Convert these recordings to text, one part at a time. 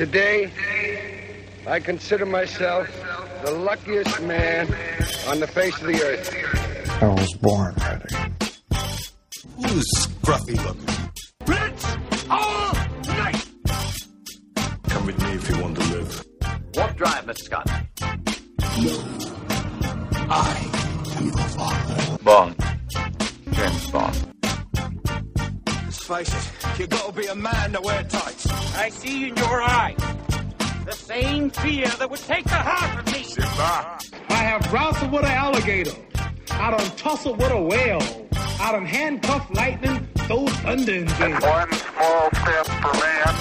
Today, I consider myself the luckiest man on the face of the earth. I was born ready. Who's scruffy looking? Blitz all night! Come with me if you want to live. What drive, Mr. Scott? I am your father. Bond. Face it, you gotta be a man to wear tights. I see in your eye the same fear that would take the heart of me. Simba. I have wrestled with an alligator. I done tussled with a whale. I done handcuffed lightning, throw thunder in jail. One small step for man.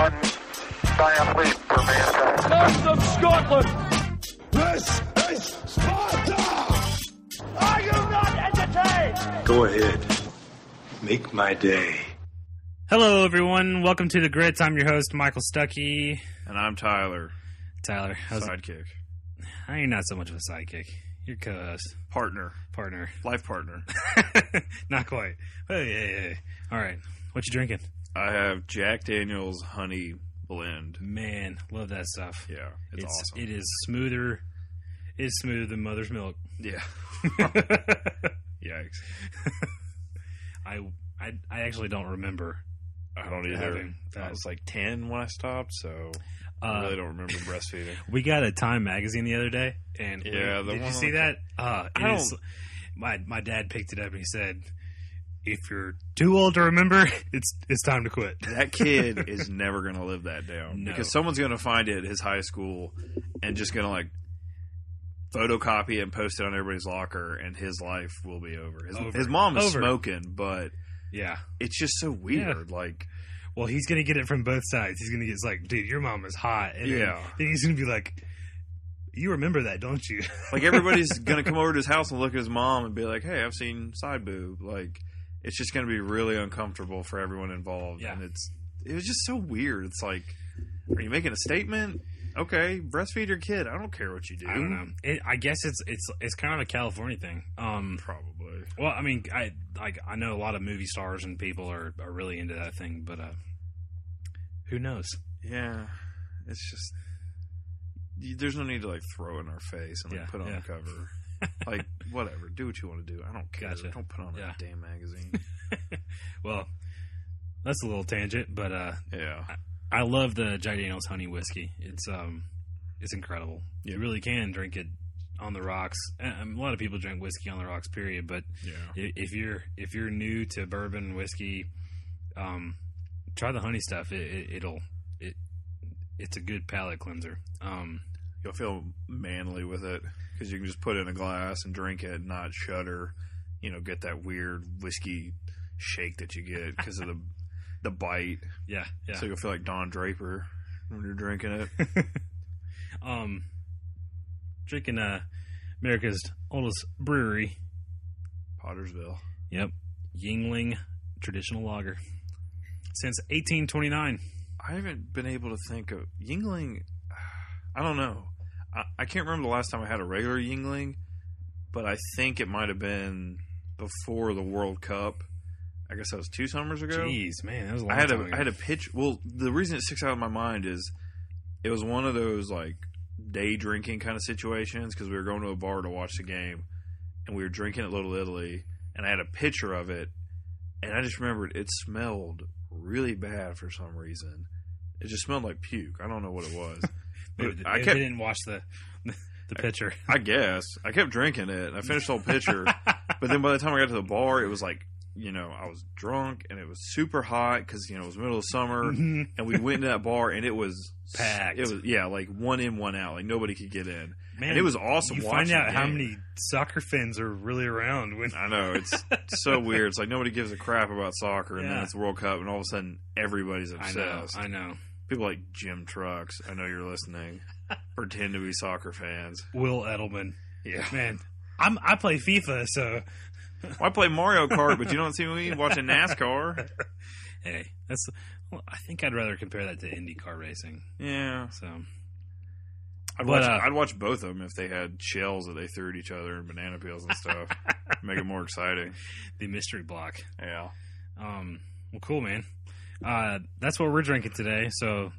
One giant leap for mankind. Sons of Scotland! This is Sparta! Are you not entertained? Go ahead. Make my day. Hello, everyone. Welcome to the Grits. I'm your host, Michael Stuckey. And I'm Tyler, Tyler, how's it? sidekick, I ain't not so much of a sidekick. You're co-host, partner, partner. life partner. not quite. Hey, hey, hey. All right. What you drinking? I have Jack Daniel's Honey Blend. Man, love that stuff. Yeah, it's, awesome. It is smoother. It's smoother than mother's milk. yeah. Yikes. I, I, I actually don't remember. I don't either. Having that. I was like 10 when I stopped, so I Uh, really don't remember breastfeeding. We got a Time magazine the other day, and we- Yeah, the did you one see on- that? Uh, I it is- my my dad picked it up and he said, "If you're too old to remember, it's it's time to quit." That kid is never going to live that down No. because someone's going to find it at his high school and just going to like photocopy it and post it on everybody's locker, and his life will be over. His, Over. his mom is Over. smoking, but yeah. it's just so weird. Like, Well, he's gonna get it from both sides. He's gonna get it's like, dude, your mom is hot. And then- Yeah. Then he's gonna be like, you remember that, don't you? like everybody's gonna come over to his house and look at his mom and be like, "Hey, I've seen side boob." Like, it's just gonna be really uncomfortable for everyone involved, Yeah. and it's it was just so weird. It's like, are you making a statement? Okay, breastfeed your kid. I don't care what you do. I don't know. It, I guess it's it's it's kind of a California thing. Um, Probably. well, I mean, I like I know a lot of movie stars and people are, are really into that thing, but uh, who knows? Yeah, it's just there's no need to like throw it in our face and like Yeah, put on yeah. a cover. like whatever, do what you want to do. I don't care. Gotcha. Don't put on Yeah. a damn magazine. Well, that's a little tangent, but uh, yeah, I love the Jack Daniel's honey whiskey. It's um, it's incredible. Yeah. You really can drink it on the rocks. A lot of people drink whiskey on the rocks, period. But yeah. if you're if you're new to bourbon whiskey, um, try the honey stuff. It, it, it'll it it's a good palate cleanser. Um, You'll feel manly with it because you can just put it in a glass and drink it, and not shudder. You know, get that weird whiskey shake that you get because of the the bite. yeah, yeah. So you'll feel like Don Draper when you're drinking it. um, drinking uh, America's oldest brewery. Pottsville. Yep, Yuengling traditional lager since 1829. I haven't been able to think of Yuengling. I don't know. I, I can't remember the last time I had a regular Yuengling, but I think it might have been before the World Cup. I guess that was two summers ago. Jeez, man, that was a long I had time a ago. I had a pitch. Well, the reason it sticks out in my mind is it was one of those like day drinking kind of situations because we were going to a bar to watch the game, and we were drinking at Little Italy, and I had a picture of it, and I just remembered it smelled really bad for some reason. It just smelled like puke. I don't know what it was. But I kept, they didn't watch the the picture. I guess I kept drinking it. And I finished the whole pitcher, but then by the time I got to the bar, it was like you know I was drunk and it was super hot because you know it was middle of summer, Mhm. and we went into that bar and it was Packed. It was yeah, like one in, one out. Like nobody could get in. Man, and it was awesome. You watching find out how many soccer fans are really around when I know it's so weird. It's like nobody gives a crap about soccer, and then it's the World Cup, and all of a sudden everybody's I know, obsessed. I know. People like Jim Trucks. I know you're listening. pretend to be soccer fans. Will Edelman, Yeah, man, I'm I play FIFA, so I play Mario Kart, but you don't see me watching NASCAR. hey, that's. Well, I think I'd rather compare that to IndyCar racing. Yeah, So I'd But, watch. uh, I'd watch both of them if they had shells that they threw at each other and banana peels and stuff. Make it more exciting. the mystery block. Yeah. Um, well, cool, man. uh, that's what we're drinking today. So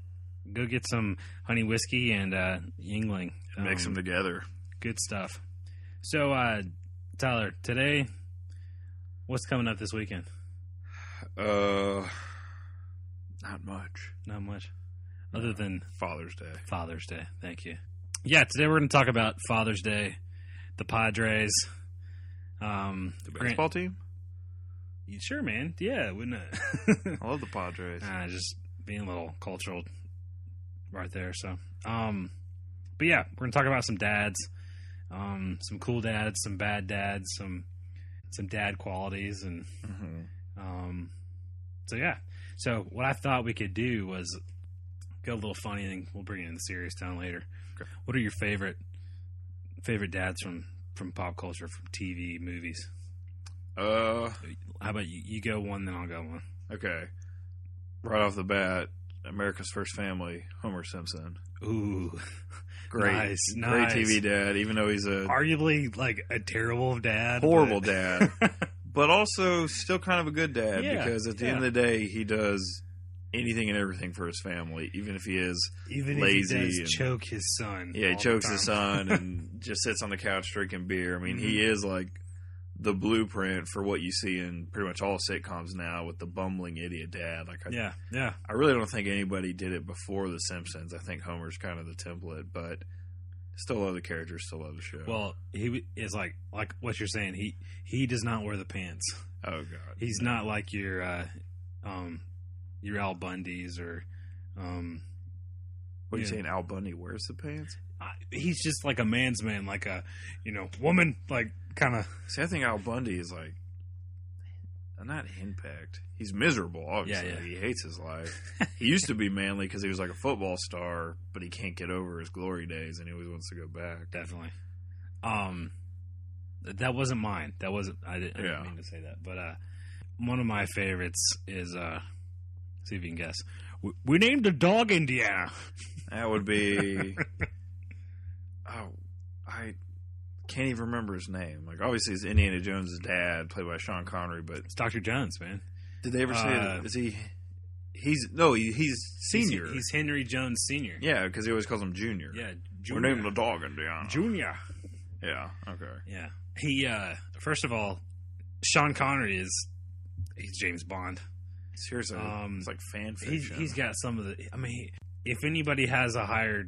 go get some honey whiskey and uh, Yuengling. Mix Um, them together. Good stuff. So, uh, Tyler, today, what's coming up this weekend? Uh, not much. Not much, other than Father's Day. Father's Day. Thank you. Yeah, today we're going to talk about Father's Day, the Padres. Um, The Grant- baseball team. Sure, man. Yeah, wouldn't it? I love the Padres. uh, just being a little cultural right there. So, um, but yeah, we're gonna talk about some dads, um, some cool dads, some bad dads, some some dad qualities, and Mhm. um, so yeah. So what I thought we could do was go a little funny, and we'll bring it in the serious town later. Okay. What are your favorite favorite dads from from pop culture, from TV, movies? Uh, How about you? You go one, then I'll go one. okay. Right off the bat, America's First Family, Homer Simpson. Ooh, Great, Nice, great nice. TV dad. Even though he's a arguably like a terrible dad, horrible but- dad, but also still kind of a good dad Yeah, because at the end of the day, he does anything and everything for his family, even if he is Even lazy if he does and- choke his son. yeah, he chokes his son and just sits on the couch drinking beer. I mean, he Mm-hmm. is like the blueprint for what you see in pretty much all sitcoms now with the bumbling idiot dad. Like, I, yeah, yeah, I really don't think anybody did it before The Simpsons. I think Homer's kind of the template, but still love the characters, still love the show. Well, he is like like what you're saying. He he does not wear the pants. oh god, He's not like your uh, um your Al Bundy's or um. What are you yeah. saying? Al Bundy wears the pants? He's just like a man's man, like a you know woman, like kind of See, I think Al Bundy is like not henpecked. He's miserable. Obviously, Yeah, yeah. he hates his life. he used to be manly because he was like a football star, but he can't get over his glory days, and he always wants to go back. definitely. Um, that wasn't mine. That wasn't. I didn't, I didn't Yeah. mean to say that. But uh, one of my favorites is uh, see if you can guess. We, we named a dog Indiana. That would be. oh, I can't even remember his name. Like, obviously, it's Indiana Jones' dad, played by Sean Connery. But It's Doctor Jones, man. did they ever say Uh, that? Is he? He's no, he, he's senior. He's, he's Henry Jones Senior. yeah, because he always calls him junior. yeah. we're naming the dog Indiana. Junior. yeah, okay. Yeah. He uh, first of all, Sean Connery is he's James Bond. Seriously, Um, it's like fan He's he's got some of the. I mean, he, if anybody has a higher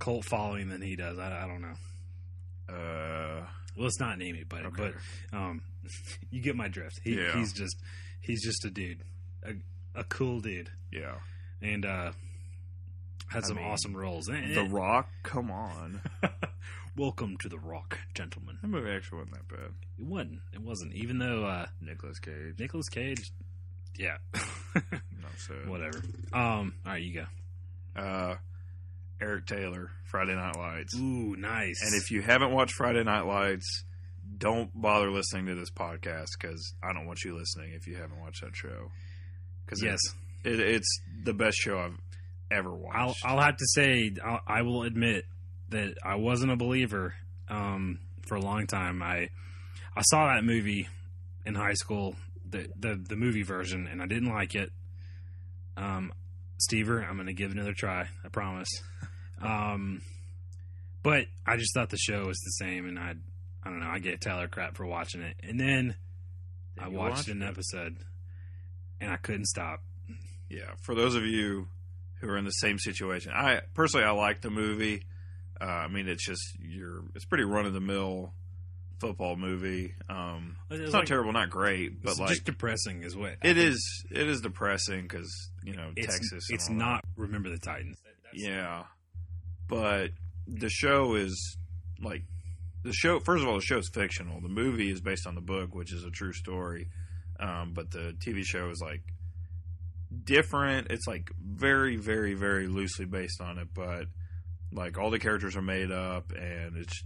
cult following than he does, I, I don't know. uh, Well, let's not name anybody, Okay. but um, you get my drift. He, Yeah. He's just he's just a dude, a, a cool dude, yeah. and uh, had I some mean, awesome roles. And- The Rock, come on. Welcome to the Rock, gentlemen. that movie actually wasn't that bad. It wasn't. It wasn't. Even though uh, Nicolas Cage, Nicholas Cage, yeah, not so. whatever. Um, all right, you go. Uh, Eric Taylor, Friday Night Lights. Ooh, nice. And if you haven't watched Friday Night Lights, don't bother listening to this podcast because I don't want you listening if you haven't watched that show. Because yes, it, it's the best show I've ever I'll watched. I'll have to say I'll, I will admit that I wasn't a believer um, for a long time. I I saw that movie in high school, the the the movie version, and I didn't like it. Um, Stever, I'm going to give another try. I promise. Um, but I just thought the show was the same, and I I don't know. I get Tyler crap for watching it, and then I watched watch an it? episode, and I couldn't stop. yeah, for those of you who are in the same situation, I personally I like the movie. Uh, I mean, it's just you're it's pretty run of the mill football movie. Um, It's it's not like- terrible, not great, but It's like just depressing, is what it is. It is depressing because you know It's, Texas. and It's all that. not. Remember the Titans. Yeah, but the show is like the show. First of all, the show is fictional. The movie is based on the book, which is a true story. Um, but the TV show is like different. It's like very, very, very loosely based on it, but like all the characters are made up, and it's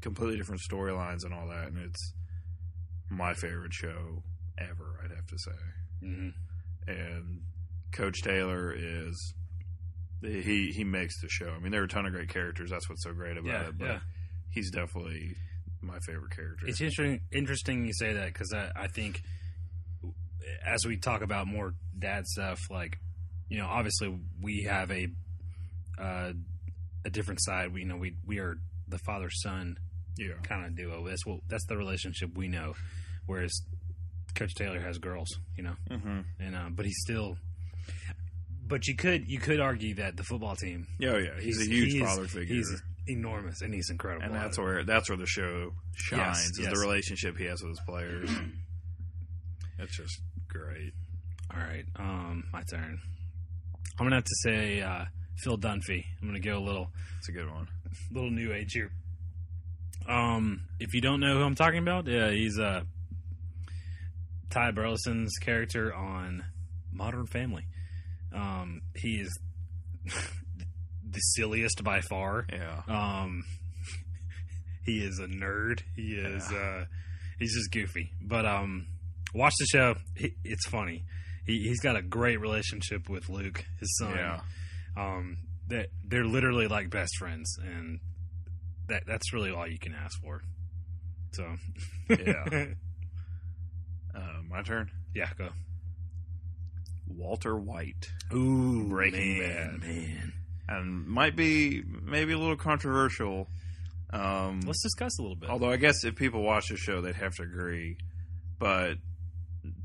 completely different storylines and all that. And it's my favorite show ever. I'd have to say hmm and Coach Taylor is he he makes the show. I mean, there are a ton of great characters. That's what's so great about Yeah, it. But yeah. he's definitely my favorite character. It's interesting. Interesting you say that because I, I think as we talk about more dad stuff, like you know, obviously we have a uh, a different side. We you know we we are the father son Yeah. kind of duo. That's what that's the relationship we know. Whereas Coach Taylor has girls, you know, Mm-hmm. and uh, but he's still. But you could you could argue that the football team Yeah, yeah. He's, a huge he is- father figure. He's enormous and he's incredible. and that's where that's where the show shines is yes. the relationship he has with his players. It's just great. All right, um, my turn. I'm gonna have to say uh, Phil Dunphy. I'm gonna go a little It's a good one. little new age here. Um, if you don't know who I'm talking about, yeah, he's uh, Ty Burrell's character on Modern Family. Um, he is the silliest by far. Yeah. Um, he is a nerd. He is. Uh, he's just goofy. But um, watch the show. He, it's funny. He, he's got a great relationship with Luke, his son. Yeah. Um, that they're literally like best friends, and that that's really all you can ask for. So, Yeah. Uh, my turn. yeah, go. Walter White. Ooh, Breaking man, Bad. man. And might be maybe a little controversial. Um, Let's discuss a little bit. although I guess if people watch the show, they'd have to agree. But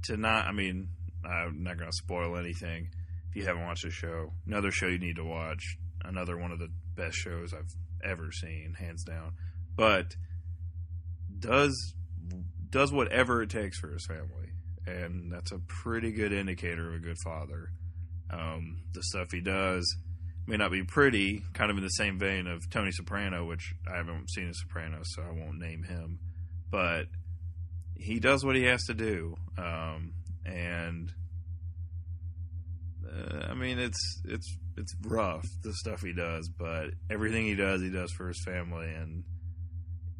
to not, I mean, I'm not going to spoil anything. If you haven't watched the show, another show you need to watch. Another one of the best shows I've ever seen, hands down. But does does whatever it takes for his family, and that's a pretty good indicator of a good father. Um, the stuff he does may not be pretty, kind of in the same vein of Tony Soprano, which I haven't seen The Soprano, so I won't name him. But he does what he has to do, um, and uh, I mean it's it's it's rough the stuff he does, but everything he does, he does for his family, and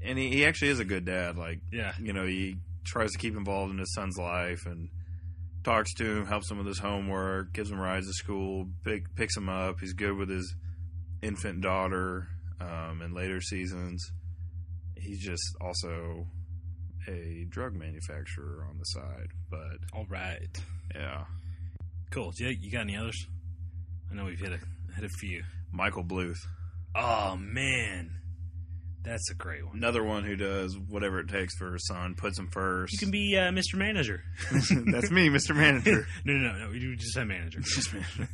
and he, he actually is a good dad. Like yeah, you know, he tries to keep involved in his son's life and talks to him, helps him with his homework, gives him rides to school, pick, picks him up. He's good with his infant daughter um, in later seasons. He's just also a drug manufacturer on the side. But all right, yeah, cool. You, you got any others? I know we've hit a hit a few. Michael Bluth, Oh man, that's a great one. another one who does whatever it takes for his son, puts him first. You can be uh, Mr. Manager. That's me, Mr. Manager. no, no, no, no. You just said manager. Just manager.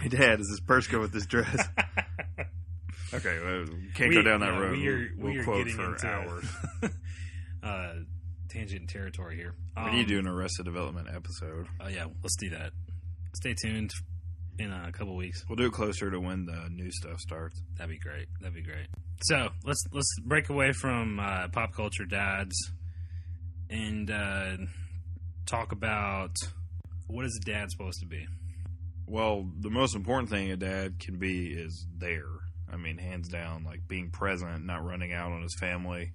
hey, Dad, does this purse go with this dress? Okay, well, can't We- go down that road. We are, we'll we are quote for into hours. uh, tangent territory here. we Um, need to do an Arrested Development episode. Oh yeah, let's do that. Stay tuned in a couple weeks. We'll do it closer to when the new stuff starts. That'd be great. That'd be great. So let's let's break away from uh, pop culture dads and uh, talk about what is a dad supposed to be. Well, the most important thing a dad can be is there. I mean, hands down, like being present, not running out on his family,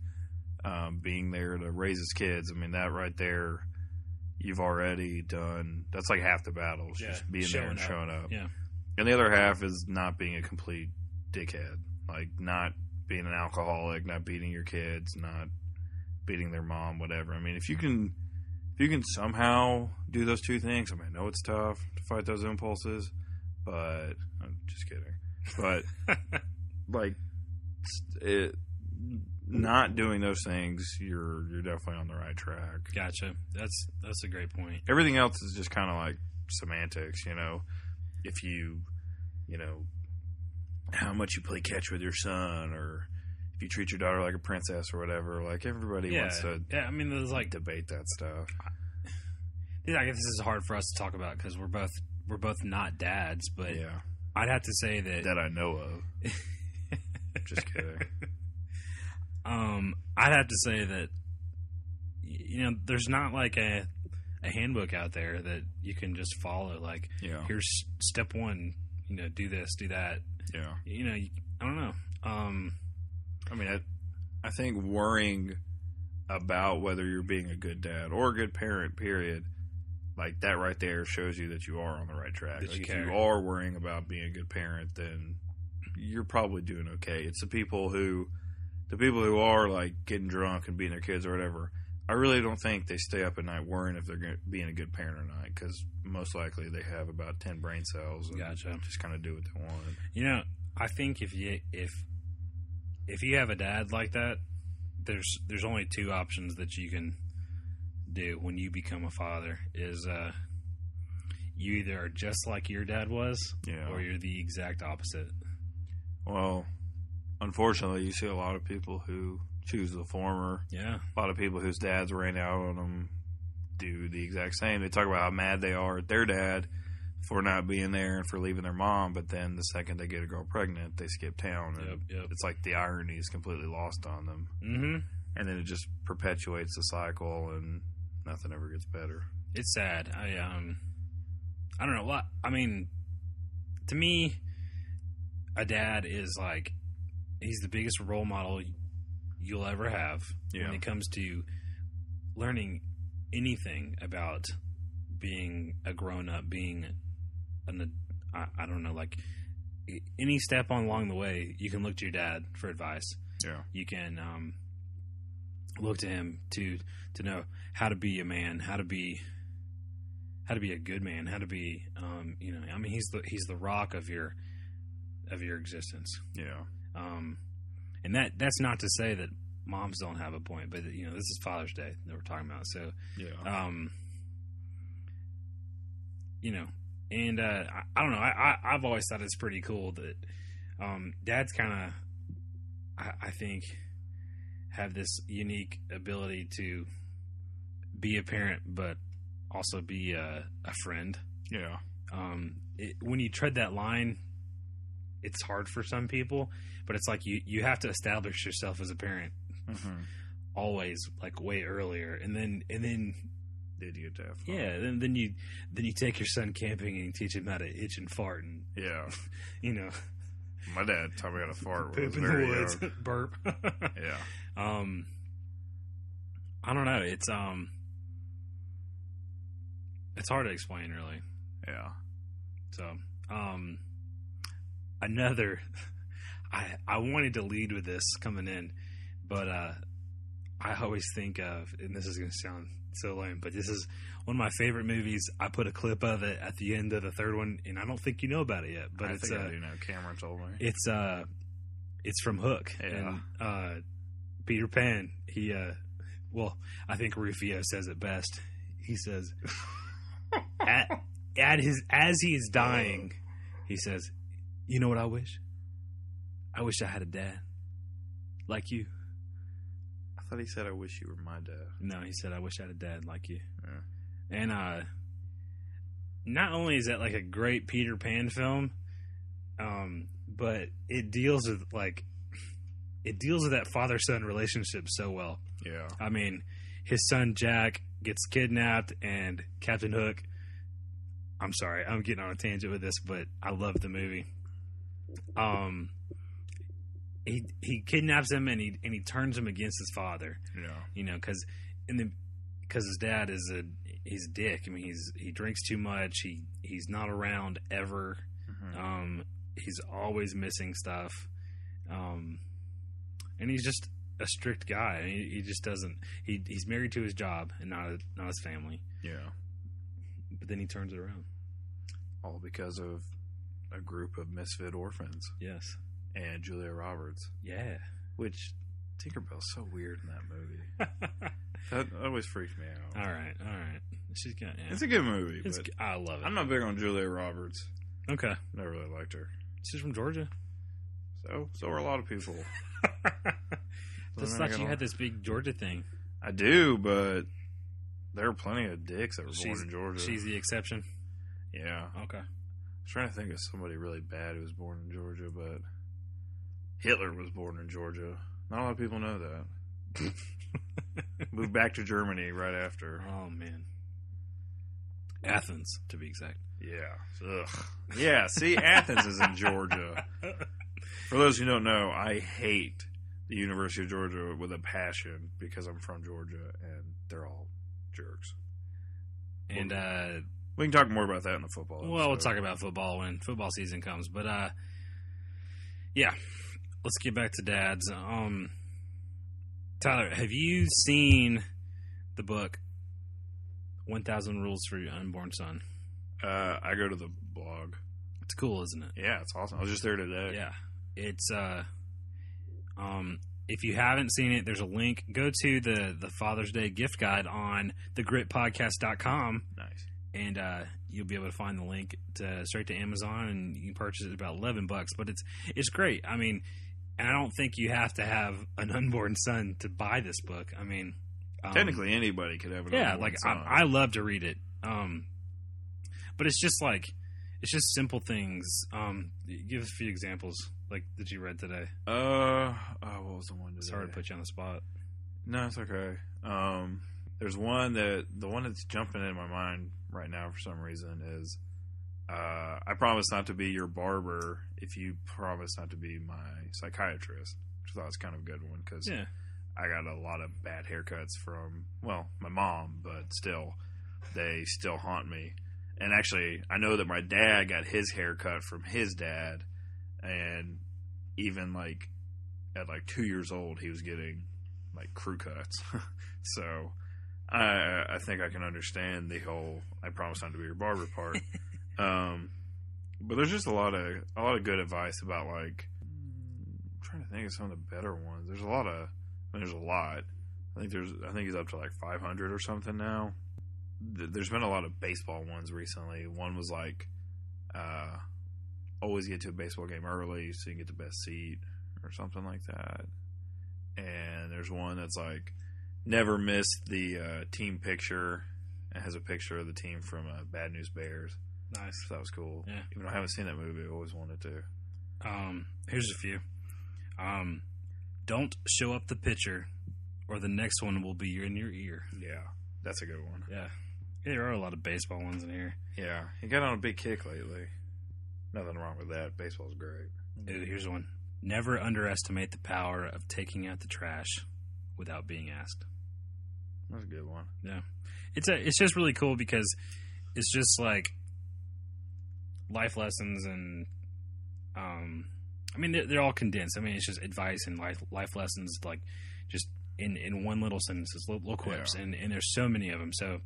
um, being there to raise his kids. I mean, that right there, you've already done. That's like half the battles, Yeah, just being there and showing up. showing up. Yeah. And the other half is not being a complete dickhead. Like not being an alcoholic, not beating your kids, not beating their mom, whatever. I mean, if you can if you can somehow do those two things, I mean, I know it's tough to fight those impulses, but I'm just kidding. But like it not doing those things, you're you're definitely on the right track. Gotcha. That's that's a great point. Everything else is just kind of like semantics, you know. If you, you know, how much you play catch with your son, or if you treat your daughter like a princess or whatever. Like everybody Yeah. wants to Yeah. I mean, there's like debate that stuff. Yeah, I guess this is hard for us to talk about because we're both we're both not dads, but Yeah, I'd have to say that, that I know of. just kidding. Um I'd have to say that you know there's not like a a handbook out there that you can just follow. Like Yeah, here's step one, you know, do this, do that. yeah. You know, I don't know. Um, I mean, I, I think worrying about whether you're being a good dad or a good parent, period, like that right there shows you that you are on the right track. Like, you if you are worrying about being a good parent, then you're probably doing okay. It's the people who, the people who are like getting drunk and beating their kids or whatever. I really don't think they stay up at night worrying if they're being a good parent or not, because most likely they have about ten brain cells and Gotcha. just kind of do what they want. You know, I think if you if if you have a dad like that, there's there's only two options that you can do when you become a father is uh you either are just like your dad was Yeah. or you're the exact opposite. Well, unfortunately, you see a lot of people who choose the former. Yeah. A lot of people whose dads ran out on them do the exact same. They talk about how mad they are at their dad for not being there and for leaving their mom, but then the second they get a girl pregnant, they skip town, and Yep, yep. it's like the irony is completely lost on them, Mm-hmm. and then it just perpetuates the cycle, and nothing ever gets better. It's sad. I um I don't know what I mean to me a dad is like he's the biggest role model you'll ever have Yeah. when it comes to learning anything about being a grown up, being an I, I don't know like any step on along the way, you can look to your dad for advice Yeah, you can um, look to him to to know how to be a man, how to be how to be a good man, how to be um, you know. I mean, he's the he's the rock of your of your existence. yeah, Um, and that that's not to say that moms don't have a point, but you know, this is Father's Day that we're talking about, so yeah. um, you know, and uh, I, I don't know. I, I I've always thought it's pretty cool that um, dads kind of, I, I think, have this unique ability to be a parent, but also be a, a friend. yeah. Um, it, when you tread that line, it's hard for some people, but it's like you you have to establish yourself as a parent Mm-hmm. always like way earlier, and then and then Did you get? Yeah, then then you then you take your son camping and you teach him how to itch and fart and yeah. you know My dad taught me how to fart when I was poop in very the woods, young. burp. Yeah, um, I don't know. It's um, it's hard to explain really. yeah, So um, another. I I wanted to lead with this coming in, but uh, I always think of, and this is going to sound so lame, but this is one of my favorite movies. I put a clip of it at the end of the third one, and I don't think you know about it yet. But I it's think uh, I do know. Cameron told me. it's uh, it's from Hook, Yeah. and uh, Peter Pan. He uh, well, I think Rufio says it best. He says, at at his as he is dying, he says, "You know what I wish? I wish I had a dad like you." I thought he said, "I wish you were my dad." No, he said, "I wish I had a dad like you." Yeah. And uh, not only is that like a great Peter Pan film, um, but it deals with like it deals with that father son relationship so well. Yeah, I mean, his son Jack gets kidnapped, and Captain Hook. I'm sorry, I'm getting on a tangent with this, but I love the movie. Um, he he kidnaps him and he and he turns him against his father. yeah, You know, because in the because his dad is a he's a dick. I mean, he's he drinks too much. He he's not around ever. Mhm. Um, he's always missing stuff. Um, and he's just a strict guy. He, he just doesn't. He he's married to his job and not not his family. yeah. But then he turns it around. All because of a group of misfit orphans Yes. and Julia Roberts, Yeah. which Tinkerbell's so weird in that movie. that always freaked me out. all right. All right. She's got. Yeah. It's a good movie, It's- but I love it. I'm not big on Julia Roberts. okay. Never really liked her. She's from Georgia. So, so are a lot of people. Just thought you gonna- had this big Georgia thing. I do, but there are plenty of dicks that were born She's in Georgia. She's the exception. yeah. Okay. Trying to think of somebody really bad who was born in Georgia, but Hitler was born in Georgia. Not a lot of people know that. Moved back to Germany right after. Oh man. Athens, to be exact. Yeah. Ugh. Yeah, see, Athens is in Georgia. For those who don't know, I hate the University of Georgia with a passion because I'm from Georgia and they're all jerks. And uh We can talk more about that in the football. well, we'll talk about football when football season comes. But uh yeah. Let's get back to dads. Um Tyler, have you seen the book One Thousand Rules for Your Unborn Son. Uh, I go to the blog. It's cool, isn't it? Yeah, it's awesome. I was just there today. Yeah, it's uh, um, if you haven't seen it, there's a link. Go to the the Father's Day gift guide on thegritpodcast.com Nice. And uh, you'll be able to find the link to straight to Amazon, and you can purchase it about eleven bucks. But it's it's great. I mean, and I don't think you have to have an unborn son to buy this book. I mean, um, Technically, anybody could have an yeah, unborn like son. I, I love to read it. Um, but it's just like it's just simple things. Um, give us a few examples like that you read today. uh, oh, what was the one? Today? Sorry to put you on the spot. No, it's okay. Um, there's one that the one that's jumping in my mind right now for some reason is, uh, I promise not to be your barber if you promise not to be my psychiatrist. Which I thought was kind of a good one because Yeah, I got a lot of bad haircuts from well my mom, but still they still haunt me. And actually, I know that my dad got his haircut from his dad, and even like at like two years old, he was getting like crew cuts. so I I think I can understand the whole "I promise not to be your barber" part. um, but there's just a lot of a lot of good advice about like I'm trying to think of some of the better ones. There's a lot of I mean, there's a lot. I think there's I think he's up to like 500 or something now. There's been a lot of baseball ones recently. One was like uh, always get to a baseball game early so you can get the best seat or something like that. And there's one that's like never miss the uh, team picture. It has a picture of the team from uh, Bad News Bears. nice. So that was cool. Yeah. Even though I haven't seen that movie, I always wanted to. Um, here's a few. Um, don't show up the pitcher, or the next one will be in your ear. Yeah, that's a good one. Yeah, there are a lot of baseball ones in here. Yeah, he got on a big kick lately. Nothing wrong with that. Baseball's great. Ooh, Here's one. Never underestimate the power of taking out the trash without being asked. That's a good one. Yeah, it's a it's just really cool because it's just like life lessons and um, I mean they're, they're all condensed. I mean it's just advice and life life lessons like just in in one little sentences, little, little quips, Yeah. and and there's so many of them. So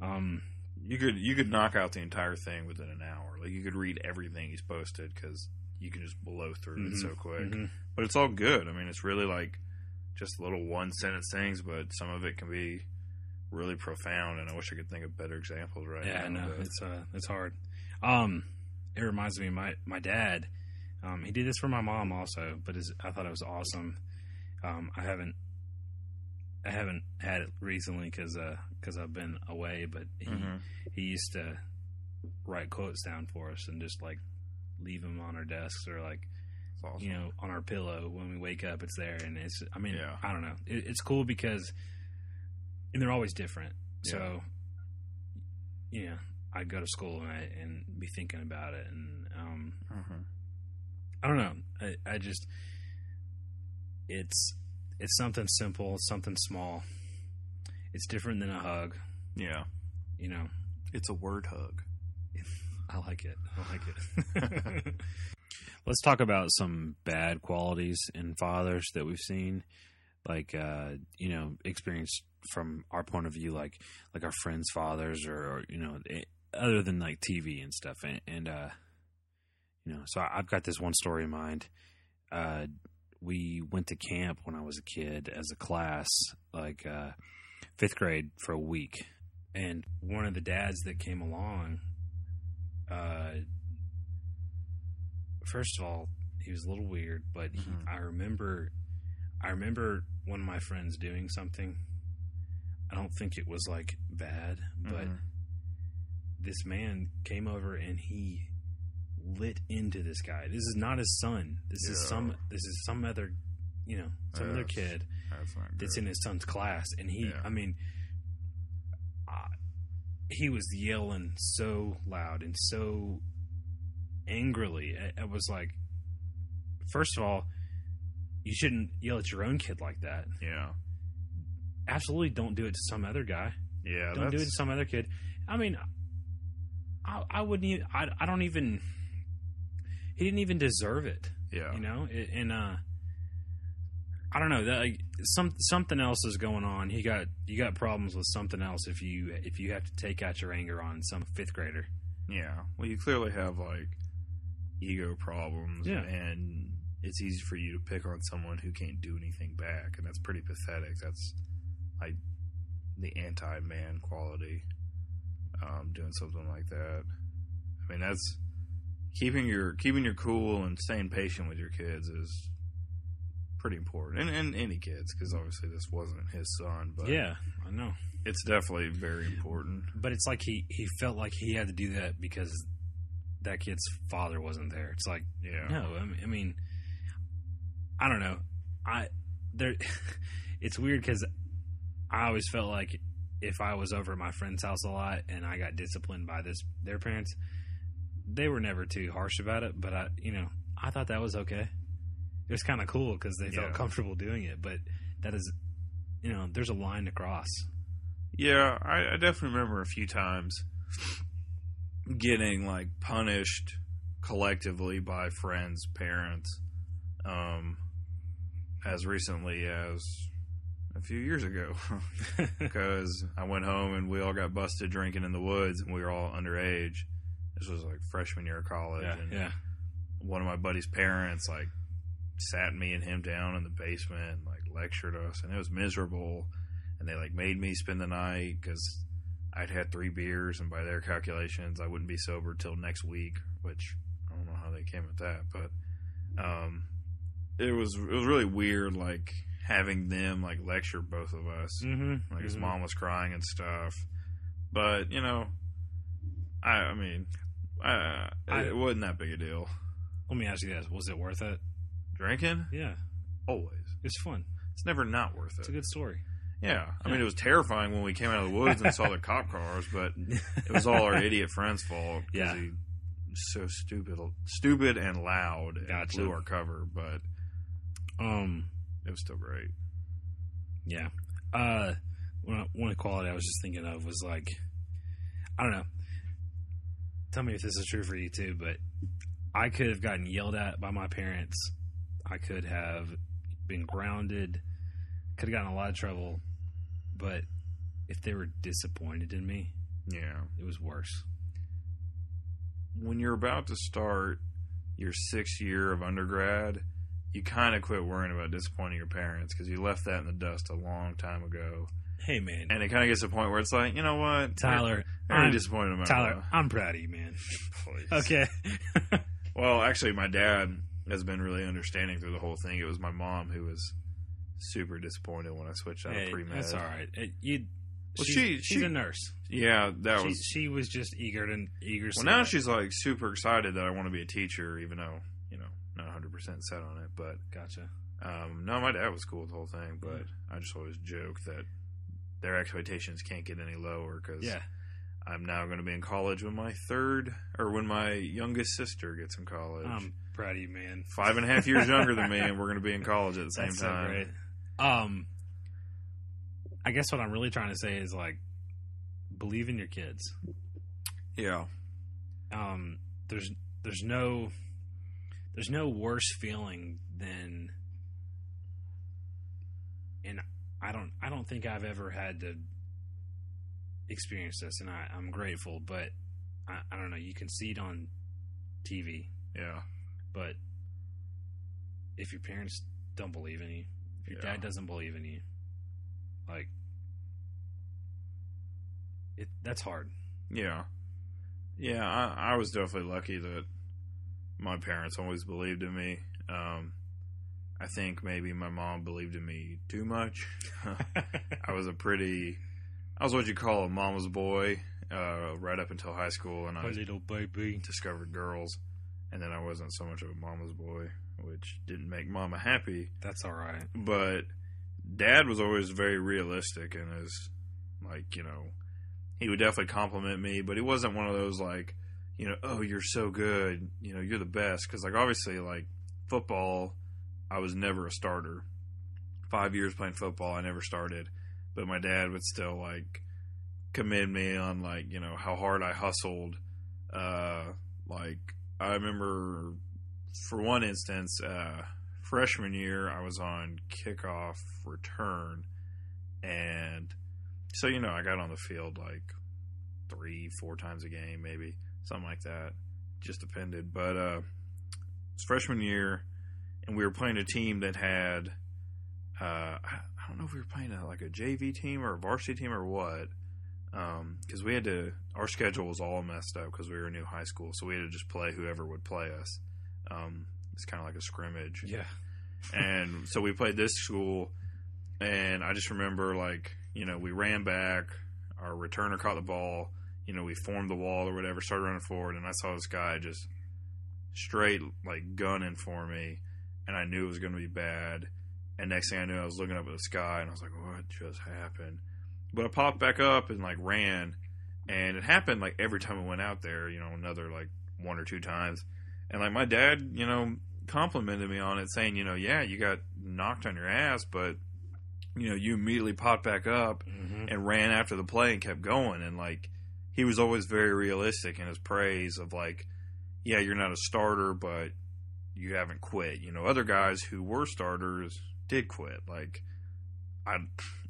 um, You could you could knock out the entire thing within an hour. Like you could read everything he's posted because you can just blow through it Mhm, so quick. mhm. But it's all good. I mean, it's really like just little one sentence things, but some of it can be really profound. And I wish I could think of better examples right yeah, now. no, but- it's uh, it's hard. Um, it reminds me of my my dad. Um, he did this for my mom also, but it's, I thought it was awesome. Um, I haven't I haven't had it recently because because I've been away, but he Mhm. he used to write quotes down for us and just like leave them on our desks or like awesome. you know on our pillow when we wake up. It's there, and it's I mean Yeah. I don't know. It, it's cool because and they're always different. So you know, I go to school and I and be thinking about it, and um, Mhm. I don't know. I, I just it's it's something simple, it's something small. It's different than a hug, Yeah, you know. it's a word hug. I like it. I like it. Let's talk about some bad qualities in fathers that we've seen, like uh, you know, experienced from our point of view, like like our friends' fathers, or, or you know, eh, other than like TV and stuff. And, and uh, you know, so I- I've got this one story in mind. Uh, we went to camp when I was a kid as a class, like uh, fifth grade, for a week, and one of the dads that came along uh, first of all, he was a little weird, but he, Mhm. I remember, I remember one of my friends doing something. I don't think it was like bad, but Mhm. this man came over and he lit into this guy. This is not his son. This is some. This is some other, you know, some other kid That's that's in his son's class, and he, Yeah. I mean, uh, he was yelling so loud and so angrily. I, I was like, first of all, you shouldn't yell at your own kid like that. yeah, Absolutely, don't do it to some other guy. yeah. don't do it to some other kid. I mean, I, I wouldn't. Even, I, I don't even. He didn't even deserve it. Yeah, You know, It- and uh, I don't know that like, some something else is going on. He got you got problems with something else if you if you have to take out your anger on some fifth grader. Yeah. Well, you clearly have like ego problems, Yeah. and it's easy for you to pick on someone who can't do anything back, and that's pretty pathetic. That's like the anti-man quality. Um, doing something like that. I mean, that's keeping your keeping your cool and staying patient with your kids is pretty important, and, and any kids, because obviously this wasn't his son, but yeah, I know. it's definitely very important. But it's like he he felt like he had to do that because that kid's father wasn't there. It's like Yeah. no, I mean, I don't know. I there, it's weird because I always felt like if I was over at my friend's house a lot and I got disciplined by this their parents, they were never too harsh about it. But I, you know, I thought that was okay. It was kind of cool because they Yeah. felt comfortable doing it. But that is, you know, there's a line to cross. Yeah, I, I definitely remember a few times getting like punished collectively by friends' parents. Um, as recently as a few years ago, because I went home and we all got busted drinking in the woods, and we were all underage. This was like freshman year of college, yeah, and yeah. one of my buddy's parents like sat me and him down in the basement and like lectured us and it was miserable and they like made me spend the night because i'd had three beers and by their calculations i wouldn't be sober till next week which i don't know how they came at that but um it was it was really weird like having them like lecture both of us Mm-hmm. like his mom was crying and stuff but you know i i mean uh, I- it wasn't that big a deal Let me ask you this: Was it worth it? Drinking? Yeah, Always. it's fun. It's never not worth it. It's a good story. Yeah. I mean, it was terrifying when we came out of the woods and saw the cop cars, but it was all our idiot friend's fault. 'cause Yeah. He was so stupid, stupid and loud and Gotcha. blew our cover, but Um, it was still great. yeah. Uh, one one quality I was just thinking of was like, I don't know. Tell me if this is true for you too, but I could have gotten yelled at by my parents. I could have been grounded. Could have gotten a lot of trouble, but if they were disappointed in me, Yeah. it was worse. When you're about to start your sixth year of undergrad, you kind of quit worrying about disappointing your parents because you left that in the dust a long time ago. Hey man, And it kind of gets to the point where it's like, you know what? Tyler, I already I'm- disappointed them. Tyler, I'm proud of you, man. Okay. Well, actually, my dad has been really understanding through the whole thing. It was my mom who was super disappointed when I switched out hey, of pre med. that's all right. It, you, Well, she's, she- she's she- a nurse. Yeah, that she, was. she was just eager to eager. Well, now that. she's like super excited that I want to be a teacher, even though you know not 100 percent set on it. But gotcha. um, no, my dad was cool with the whole thing. But I just always joke that their expectations can't get any lower because Yeah, I'm now going to be in college when my third or when my youngest sister gets in college. I'm proud of you, man. Five and a half years younger than me, and we're going to be in college at the same That's so time. great. Um, I guess what I'm really trying to say is like, believe in your kids. Yeah. Um, there's there's no there's no worse feeling than, and I don't I don't think I've ever had to experience this, and I, I'm grateful, but I, I don't know. You can see it on TV, Yeah. but if your parents don't believe in you, your Yeah. dad doesn't believe in you, like it, that's hard. Yeah. Yeah, I, I was definitely lucky that my parents always believed in me. Um, I think maybe my mom believed in me too much. I was a pretty, I was what you call a mama's boy, uh, right up until high school, and I little baby. discovered girls, and then I wasn't so much of a mama's boy, which didn't make mama happy. That's all right. but dad was always very realistic and is like you know he would definitely compliment me but he wasn't one of those like you know oh you're so good you know you're the best because like obviously like football i was never a starter five years playing football i never started but my dad would still like commend me on like you know how hard i hustled uh like i remember for one instance uh freshman year, I was on kickoff return, and so you know, I got on the field like three, four times a game, maybe something like that. Just depended, but uh, it's freshman year, and we were playing a team that had. Uh, I, don't know if we were playing a, like a JV team or a varsity team or what, because we had to. Our schedule was all messed up because we were a new high school, so we had to just play whoever would play us. Um, it's kind of like a scrimmage Yeah. and so we played this school and i just remember like you know we ran back our returner caught the ball you know we formed the wall or whatever started running forward and i saw this guy just straight like gunning for me and i knew it was going to be bad and next thing i knew i was looking up at the sky and i was like what just happened but i popped back up and like ran and it happened like every time i went out there you know another like one or two times and like my dad you know complimented me on it, saying, you know, yeah, you got knocked on your ass, but you know, you immediately popped back up Mm-hmm. and ran after the play and kept going. And like, he was always very realistic in his praise of like, yeah, you're not a starter, but you haven't quit. You know, other guys who were starters did quit. Like, I,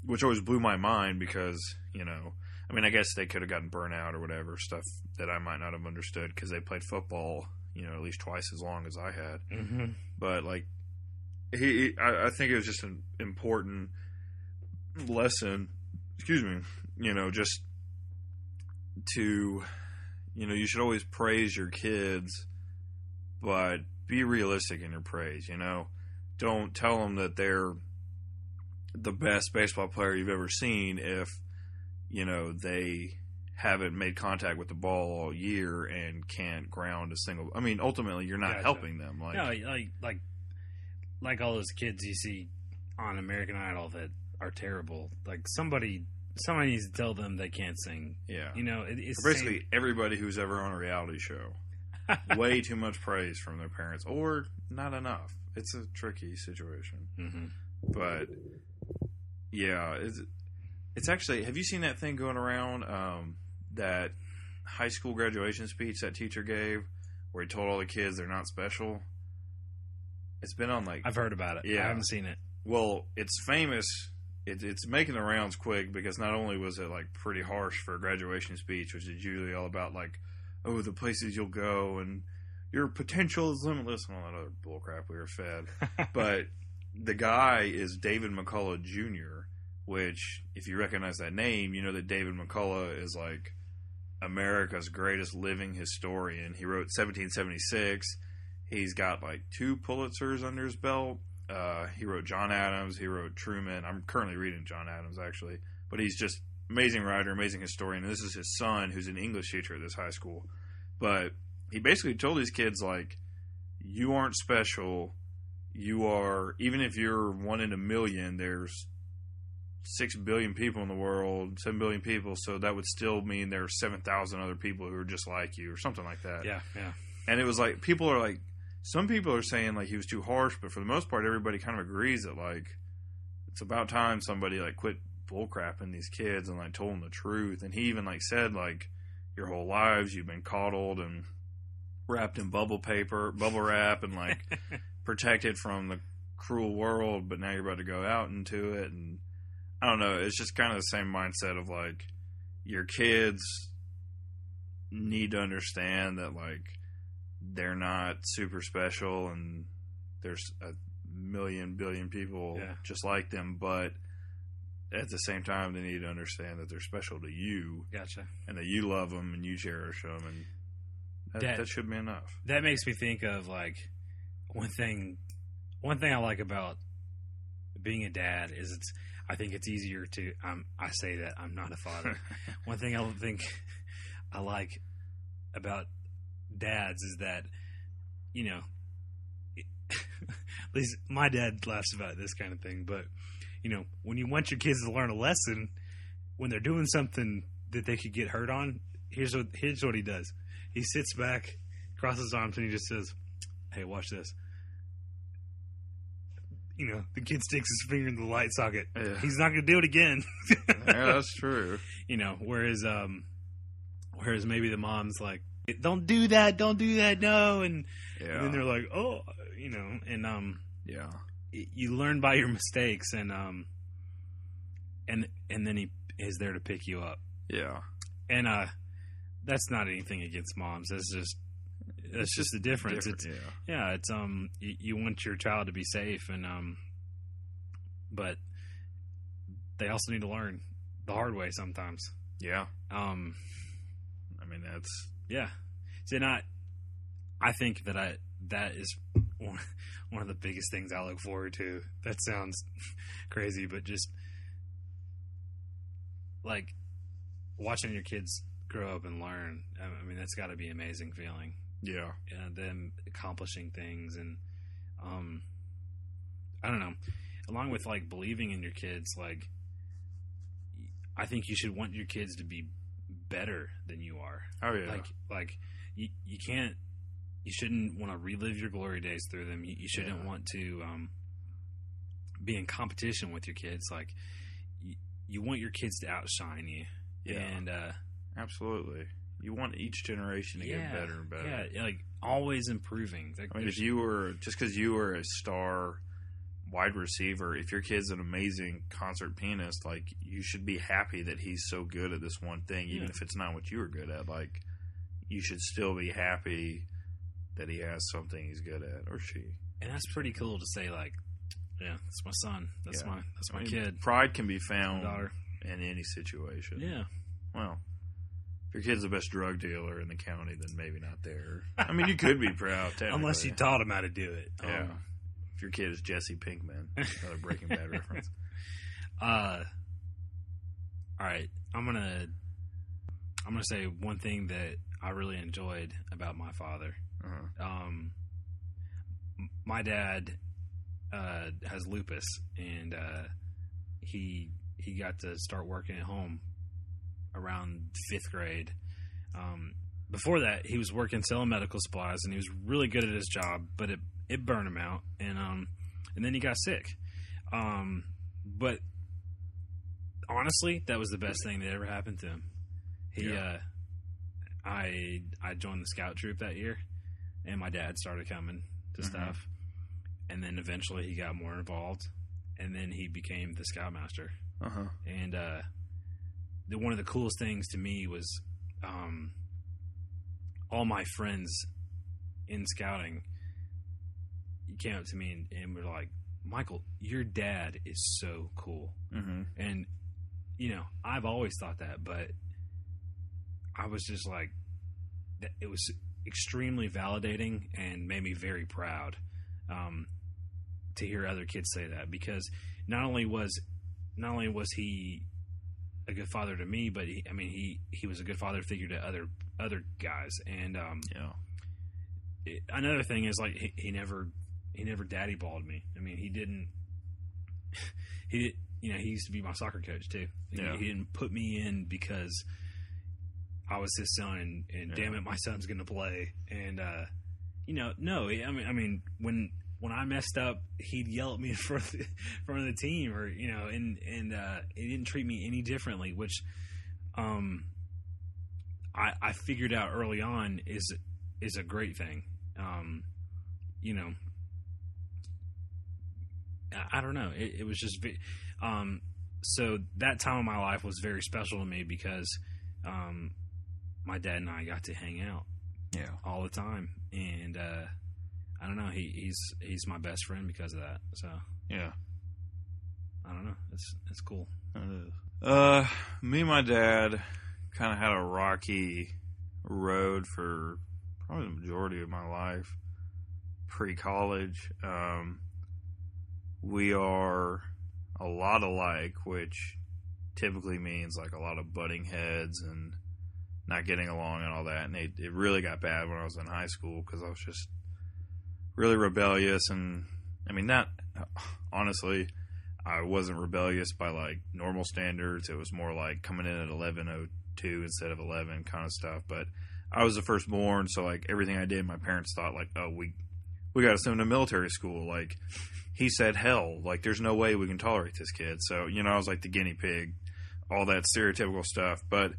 which always blew my mind because you know, I mean, I guess they could have gotten burnout or whatever stuff that I might not have understood because they played football, you know, at least twice as long as I had Mm-hmm. but like he, he- I, I think it was just an important lesson excuse me you know just to you know you should always praise your kids but be realistic in your praise you know don't tell them that they're the best baseball player you've ever seen if you know they haven't made contact with the ball all year and can't ground a single i mean ultimately you're not Gotcha. helping them like no, like like like all those kids you see on American Idol that are terrible. Like somebody somebody needs to tell them they can't sing. yeah You know, it, it's basically everybody who's ever on a reality show. Way too much praise from their parents, or not enough. It's a tricky situation, hmm but yeah, it's, it's actually. Have you seen that thing going around? Um, that high school graduation speech that teacher gave, where he told all the kids they're not special. It's been on like I've heard about it. Yeah. I haven't seen it. well, it's famous. It, it's making the rounds quick because not only was it like pretty harsh for a graduation speech, which is usually all about like, oh, the places you'll go and your potential is limitless and all that other bullcrap we were fed. but the guy is David McCullough Jr., which, if you recognize that name, you know that David McCullough is like America's greatest living historian. He wrote 1776. He's got like two Pulitzers under his belt. Uh, he wrote John Adams. He wrote Truman. I'm currently reading John Adams actually, but he's just amazing writer, amazing historian. And this is his son, who's an English teacher at this high school. But he basically told these kids like, "You aren't special. You are even if you're one in a million. There's six billion people in the world, seven billion people. So that would still mean there are seven thousand other people who are just like you, or something like that." Yeah, yeah. and it was like people are like some people are saying like he was too harsh but for the most part everybody kind of agrees that like it's about time somebody like quit bullcrapping these kids and like told them the truth and he even like said like your whole lives you've been coddled and wrapped in bubble paper bubble wrap and like protected from the cruel world but now you're about to go out into it and i don't know it's just kind of the same mindset of like your kids need to understand that like they're not super special and there's a million billion people Yeah. just like them but at the same time they need to understand that they're special to you Gotcha. and that you love them and you cherish them and that, That- that should be enough That makes me think of like one thing. One thing I like about being a dad is it's. I think it's easier to. Um, I say that I'm not a father. one thing I don't think I like about dads is that you know. At least my dad laughs about this kind of thing, but you know, when you want your kids to learn a lesson, when they're doing something that they could get hurt on, here's what here's what he does. He sits back, crosses his arms, and he just says, "Hey, watch this." You know, the kid sticks his finger in the light socket. Yeah. He's not going to do it again. yeah that's true you know, whereas um, whereas maybe the mom's like, "Don't do that, don't do that, no," and, yeah and then they're like, "Oh," you know, and um, Yeah. y- you learn by your mistakes, and um, and and then he is there to pick you up. Yeah. And uh, that's not anything against moms. That's just that's just the difference. It's yeah. yeah, it's um, you, you want your child to be safe, and um, but they also need to learn the hard way sometimes. Yeah. Um, I mean, that's yeah, so not. I think that I that is one, one of the biggest things I look forward to. That sounds crazy, but just like watching your kids grow up and learn. I mean, that's got to be an amazing feeling. Yeah. and them accomplishing things and um I don't know. Along with like believing in your kids, like I think you should want your kids to be better than you are. Oh yeah. Like like you you can't you shouldn't want to relive your glory days through them. You, you shouldn't Yeah. want to um be in competition with your kids like you, you want your kids to outshine you. Yeah. And uh Absolutely. You want each generation to get better and better. Yeah, like always improving. Like, I mean, if you were just because you were a star wide receiver, if your kid's an amazing concert pianist, like you should be happy that he's so good at this one thing, even Yeah. if it's not what you were good at. Like you should still be happy that he has something he's good at, or she. and that's pretty cool to say. Like, yeah, that's my son. That's Yeah. my that's my I mean, kid. Pride can be found in any situation. Yeah, Well, if your kid's the best drug dealer in the county, then maybe not there. I mean, you could be proud, unless you taught him how to do it. Yeah. Um, If your kid is Jesse Pinkman, another Breaking Bad reference. uh, all right. I'm gonna I'm gonna say one thing that I really enjoyed about my father. Uh-huh. Um, my dad uh, has lupus, and uh, he he got to start working at home around fifth grade. Um, before that, he was working selling medical supplies, and he was really good at his job, but it it burned him out, and um, and then he got sick. Um, but honestly, that was the best thing that ever happened to him. He, Yeah. uh, I I joined the scout troop that year, and my dad started coming to Mhm. stuff, and then eventually he got more involved, and then he became the scoutmaster. Uh huh. And uh, the one of the coolest things to me was um, all my friends in scouting came up to me and, and were like, "Michael, your dad is so cool." Mm-hmm. And you know, I've always thought that, but I was just like, that- it was extremely validating and made me very proud um, to hear other kids say that because not only was not only was he a good father to me, but he, I mean he he was a good father figure to other other guys. And um, Yeah. it, another thing is like he, he never he never daddy balled me. I mean he didn't he did you know he used to be my soccer coach too. He- Yeah. He, didn't put me in because I was his son and, and Yeah. damn it my son's going to play and uh you know no I mean I mean when when I messed up he'd yell at me in front of the, front of the team or you know and and uh he didn't treat me any differently which um I I figured out early on is is a great thing. Um you know I, I don't know. It, it was just um so that time of my life was very special to me because um my dad and I got to hang out Yeah. all the time. And uh I don't know he he's he's my best friend because of that so Yeah. I don't know it's it's cool Uh, me and my dad kind of had a rocky road for probably the majority of my life. Pre college, um, we are a lot alike, which typically means like a lot of butting heads and not getting along and all that. And it, it really got bad when I was in high school because I was just really rebellious. And I mean, that honestly, I wasn't rebellious by like normal standards. It was more like coming in at eleven oh two instead of eleven kind of stuff. But I was the firstborn, so like everything I did, my parents thought like, oh, we we got to send him to military school. Like he said, hell, like there's no way we can tolerate this kid. So you know, I was like the guinea pig, all that stereotypical stuff. But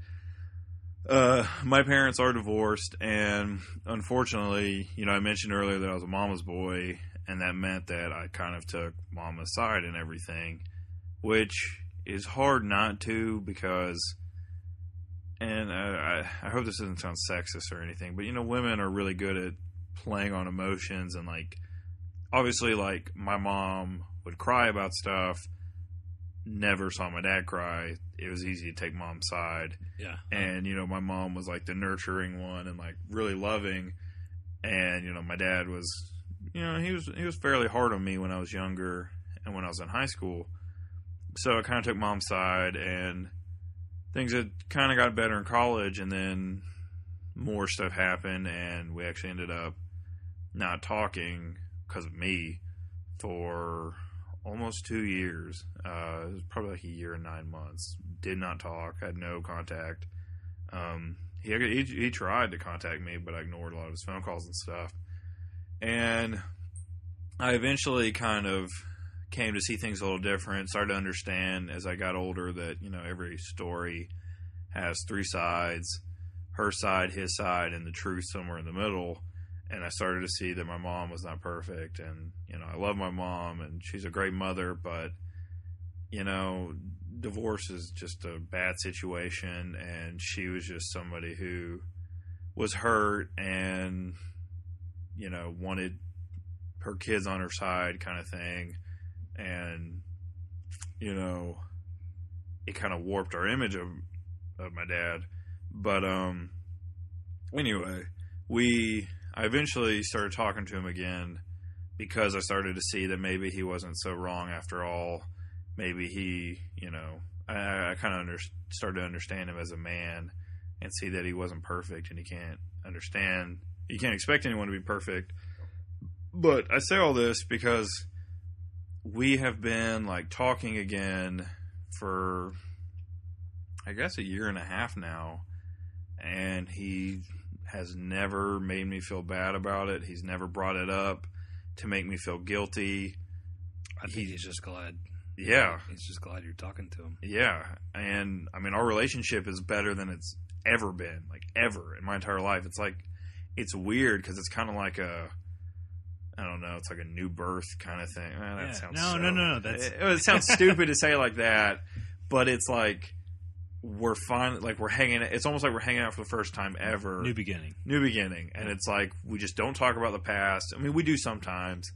uh, my parents are divorced, and unfortunately, you know, I mentioned earlier that I was a mama's boy, and that meant that I kind of took mama's side and everything, which is hard not to because, and I, I I hope this doesn't sound sexist or anything, but you know, women are really good at playing on emotions and like, obviously, like my mom would cry about stuff. Never saw my dad cry. It was easy to take mom's side Yeah. and you know my mom was like the nurturing one and like really loving and you know my dad was you know he was he was fairly hard on me when I was younger and when I was in high school so I kind of took mom's side and things had kind of got better in college and then more stuff happened and we actually ended up not talking because of me for almost two years uh, it was probably like a year and nine months did not talk had no contact um, he, he he tried to contact me, but I ignored a lot of his phone calls and stuff. And I eventually kind of came to see things a little different. Started to understand as I got older that you know every story has three sides: her side, his side, and the truth somewhere in the middle. And I started to see that my mom was not perfect, and you know I love my mom, and she's a great mother, but you know divorce is just a bad situation. And she was just somebody who was hurt and you know wanted her kids on her side kind of thing. And you know it kind of warped our image of of my dad. But um anyway we I eventually started talking to him again because I started to see that maybe he wasn't so wrong after all maybe he, you know, I, I kind of under, started to understand him as a man and see that he wasn't perfect and he can't understand, you can't expect anyone to be perfect. But I say all this because we have been like talking again for, I guess, a year and a half now, and he has never made me feel bad about it. He's never brought it up to make me feel guilty. I think he's just glad. Yeah, He's just glad you're talking to him. Yeah, and I mean our relationship is better than it's ever been, like ever in my entire life. It's like it's weird because it's kind of like a I don't know, it's like a new birth kind of thing. Eh, that Yeah. sounds No, so- no, no, no, that's- it, it sounds stupid to say like that, but it's like we're fine. Like we're hanging. It's almost like we're hanging out for the first time ever New beginning. new beginning and it's like we just don't talk about the past i mean we do sometimes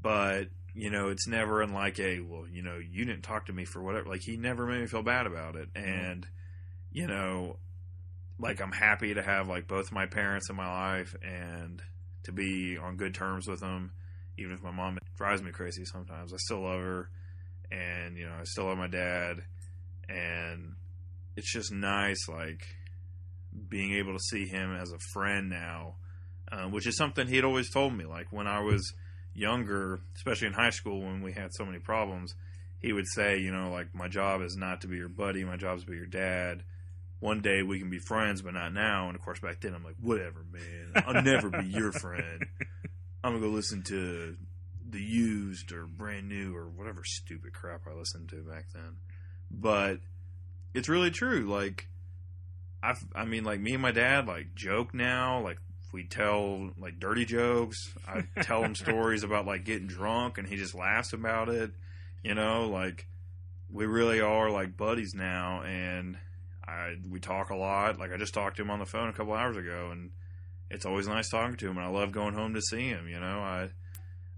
but you know it's never in like a well you know you didn't talk to me for whatever like he never made me feel bad about it mm-hmm. and you know like i'm happy to have like both my parents in my life and to be on good terms with them even if my mom drives me crazy sometimes i still love her and you know i still love my dad and it's just nice like being able to see him as a friend now, uh, which is something he had always told me. Like when I was younger, especially in high school when we had so many problems, he would say, you know, like my job is not to be your buddy, my job is to be your dad. One day we can be friends, but not now. And of course, back then I'm like, whatever, man. I'll never be your friend. I'm gonna go listen to the used or brand new or whatever stupid crap I listened to back then. But it's really true. Like I, I mean, like me and my dad, like joke now. Like we tell like dirty jokes. I tell him stories about like getting drunk, and he just laughs about it. You know, like we really are like buddies now, and I we talk a lot. Like I just talked to him on the phone a couple hours ago, and it's always nice talking to him. And I love going home to see him. You know, I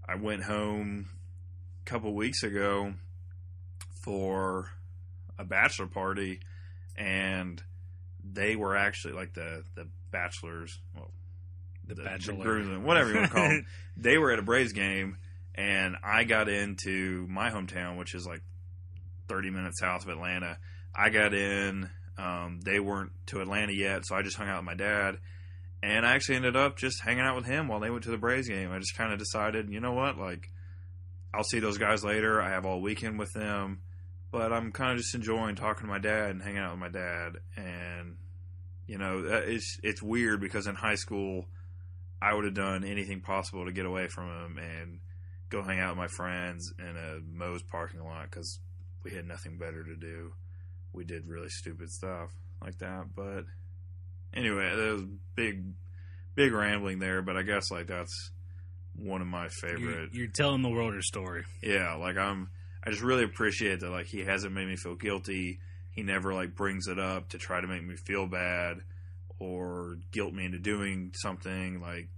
I went home a couple weeks ago for a bachelor party, and they were actually like the the bachelors, well, The, the, bachelor. the whatever you want to call them. they were at a Braves game, and I got into my hometown, which is like 30 minutes south of Atlanta. I got in. Um, they weren't to Atlanta yet, so I just hung out with my dad. And I actually ended up just hanging out with him while they went to the Braves game. I just kind of decided, you know what, like, I'll see those guys later. I have all weekend with them, but I'm kind of just enjoying talking to my dad and hanging out with my dad. And you know, it's it's weird because in high school, I would have done anything possible to get away from him and go hang out with my friends in a Moe's parking lot because we had nothing better to do. We did really stupid stuff like that, but Anyway, that was big, big rambling there, but I guess like that's one of my You're, favorite. you're telling the world your story. Yeah, like I'm. I just really appreciate that. Like he hasn't made me feel guilty. He never like brings it up to try to make me feel bad or guilt me into doing something. Like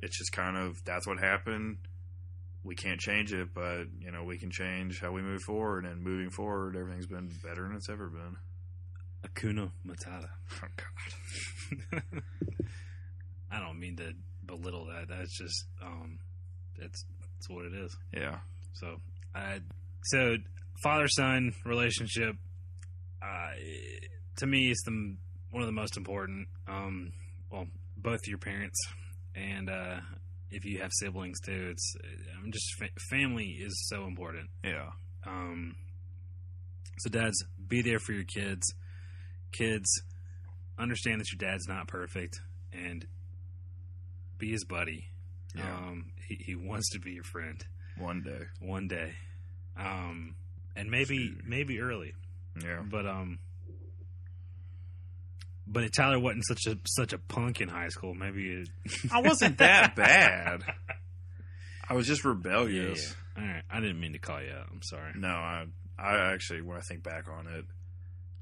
it's just kind of that's what happened. We can't change it, but you know we can change how we move forward. And moving forward, everything's been better than it's ever been. Hakuna Matata. Oh God. I don't mean to belittle that. That's just um, that's that's what it is. Yeah. So, uh, so father son relationship, uh, to me, is the one of the most important. Um, well, both your parents, and uh, if you have siblings too, it's I'm just fa- family is so important. Yeah. Um, so, dads, be there for your kids. Kids, understand that your dad's not perfect, and be his buddy. Yeah. Um, he, he wants to be your friend One day. one day, um, and maybe maybe early, Yeah. but um, but if Tyler wasn't such a such a punk in high school. Maybe it, I wasn't that bad. I was just rebellious. yeah. All right, I didn't mean to call you out. I'm sorry. No, I I actually when I think back on it,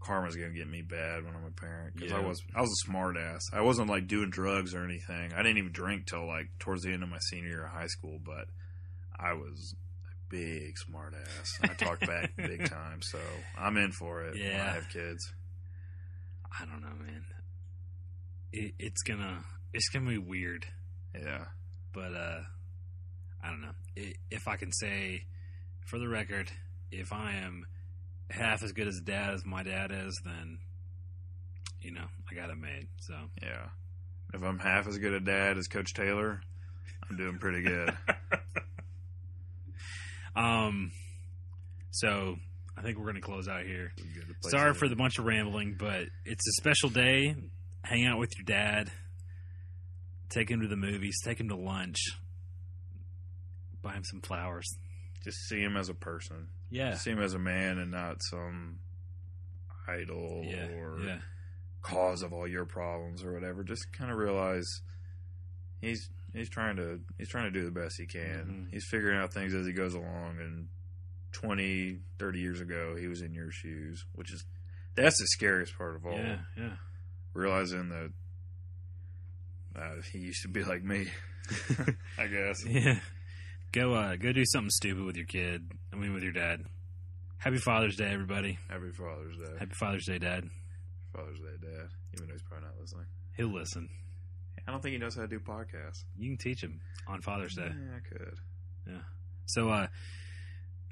karma's gonna get me bad when I'm a parent because I was I was a smart ass. I wasn't like doing drugs or anything. I didn't even drink till like towards the end of my senior year of high school, but I was big smart ass. I talk back big time, so I'm in for it. when Yeah. I have kids. I don't know, man. It, it's gonna it's gonna be weird, Yeah, but uh, I don't know I if I can say, for the record, if I am half as good as dad as my dad is, then you know I got it made. So yeah. If I'm half as good a dad as Coach Taylor, I'm doing pretty good. Um, so I think we're going to close out here. Sorry for the bunch of rambling, but it's a special day. Hang out with your dad. Take him to the movies. Take him to lunch. Buy him some flowers. just see him as a person. Yeah. see him as a man and not some idol Yeah. or Yeah. cause of all your problems or whatever. Just kind of realize he's he's trying to he's trying to do the best he can. Mhm. He's figuring out things as he goes along. And 20, 30 years ago, he was in your shoes, which is that's the scariest part of all. Yeah. Yeah. Realizing that uh, he used to be like me. I guess. Yeah. Go uh go do something stupid with your kid. I mean with your dad. Happy Father's Day, everybody. Happy Father's Day. Happy Father's Day, Dad. Father's Day, Dad. Even though he's probably not listening. He'll listen. I don't think he knows how to do podcasts. You can teach him on Father's Day. Yeah, I could. Yeah. So, uh,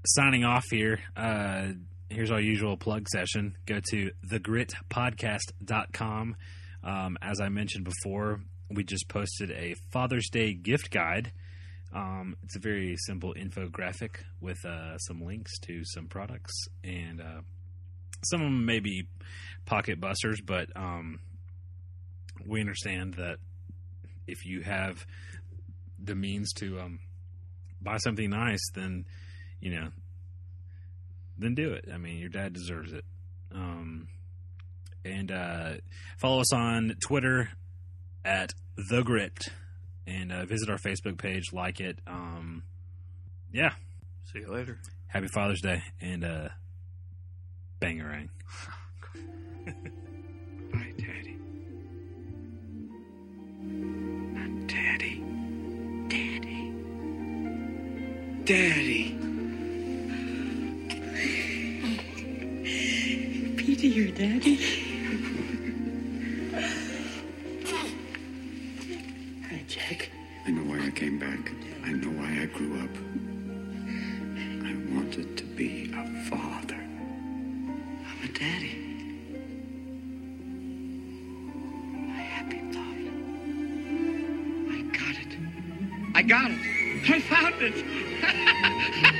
signing off here. Uh, here's our usual plug session. Go to thegritpodcast.com. Um, as I mentioned before, we just posted a Father's Day gift guide. Um, it's a very simple infographic with uh, some links to some products, and uh, some of them may be pocket busters, but um, we understand that if you have the means to um, buy something nice, then you know, then do it. I mean, your dad deserves it. Um, and uh, follow us on Twitter at the Gripped, and uh, visit our Facebook page, like it. Um, yeah, See you later. happy Father's Day, and uh, bangarang. Daddy. Peter, your daddy? Hi, Jack. I know why I came back. I know why I grew up. I wanted to be a father. I'm a daddy. My happy thought. I got it. I got it. I found it. Mm-hmm.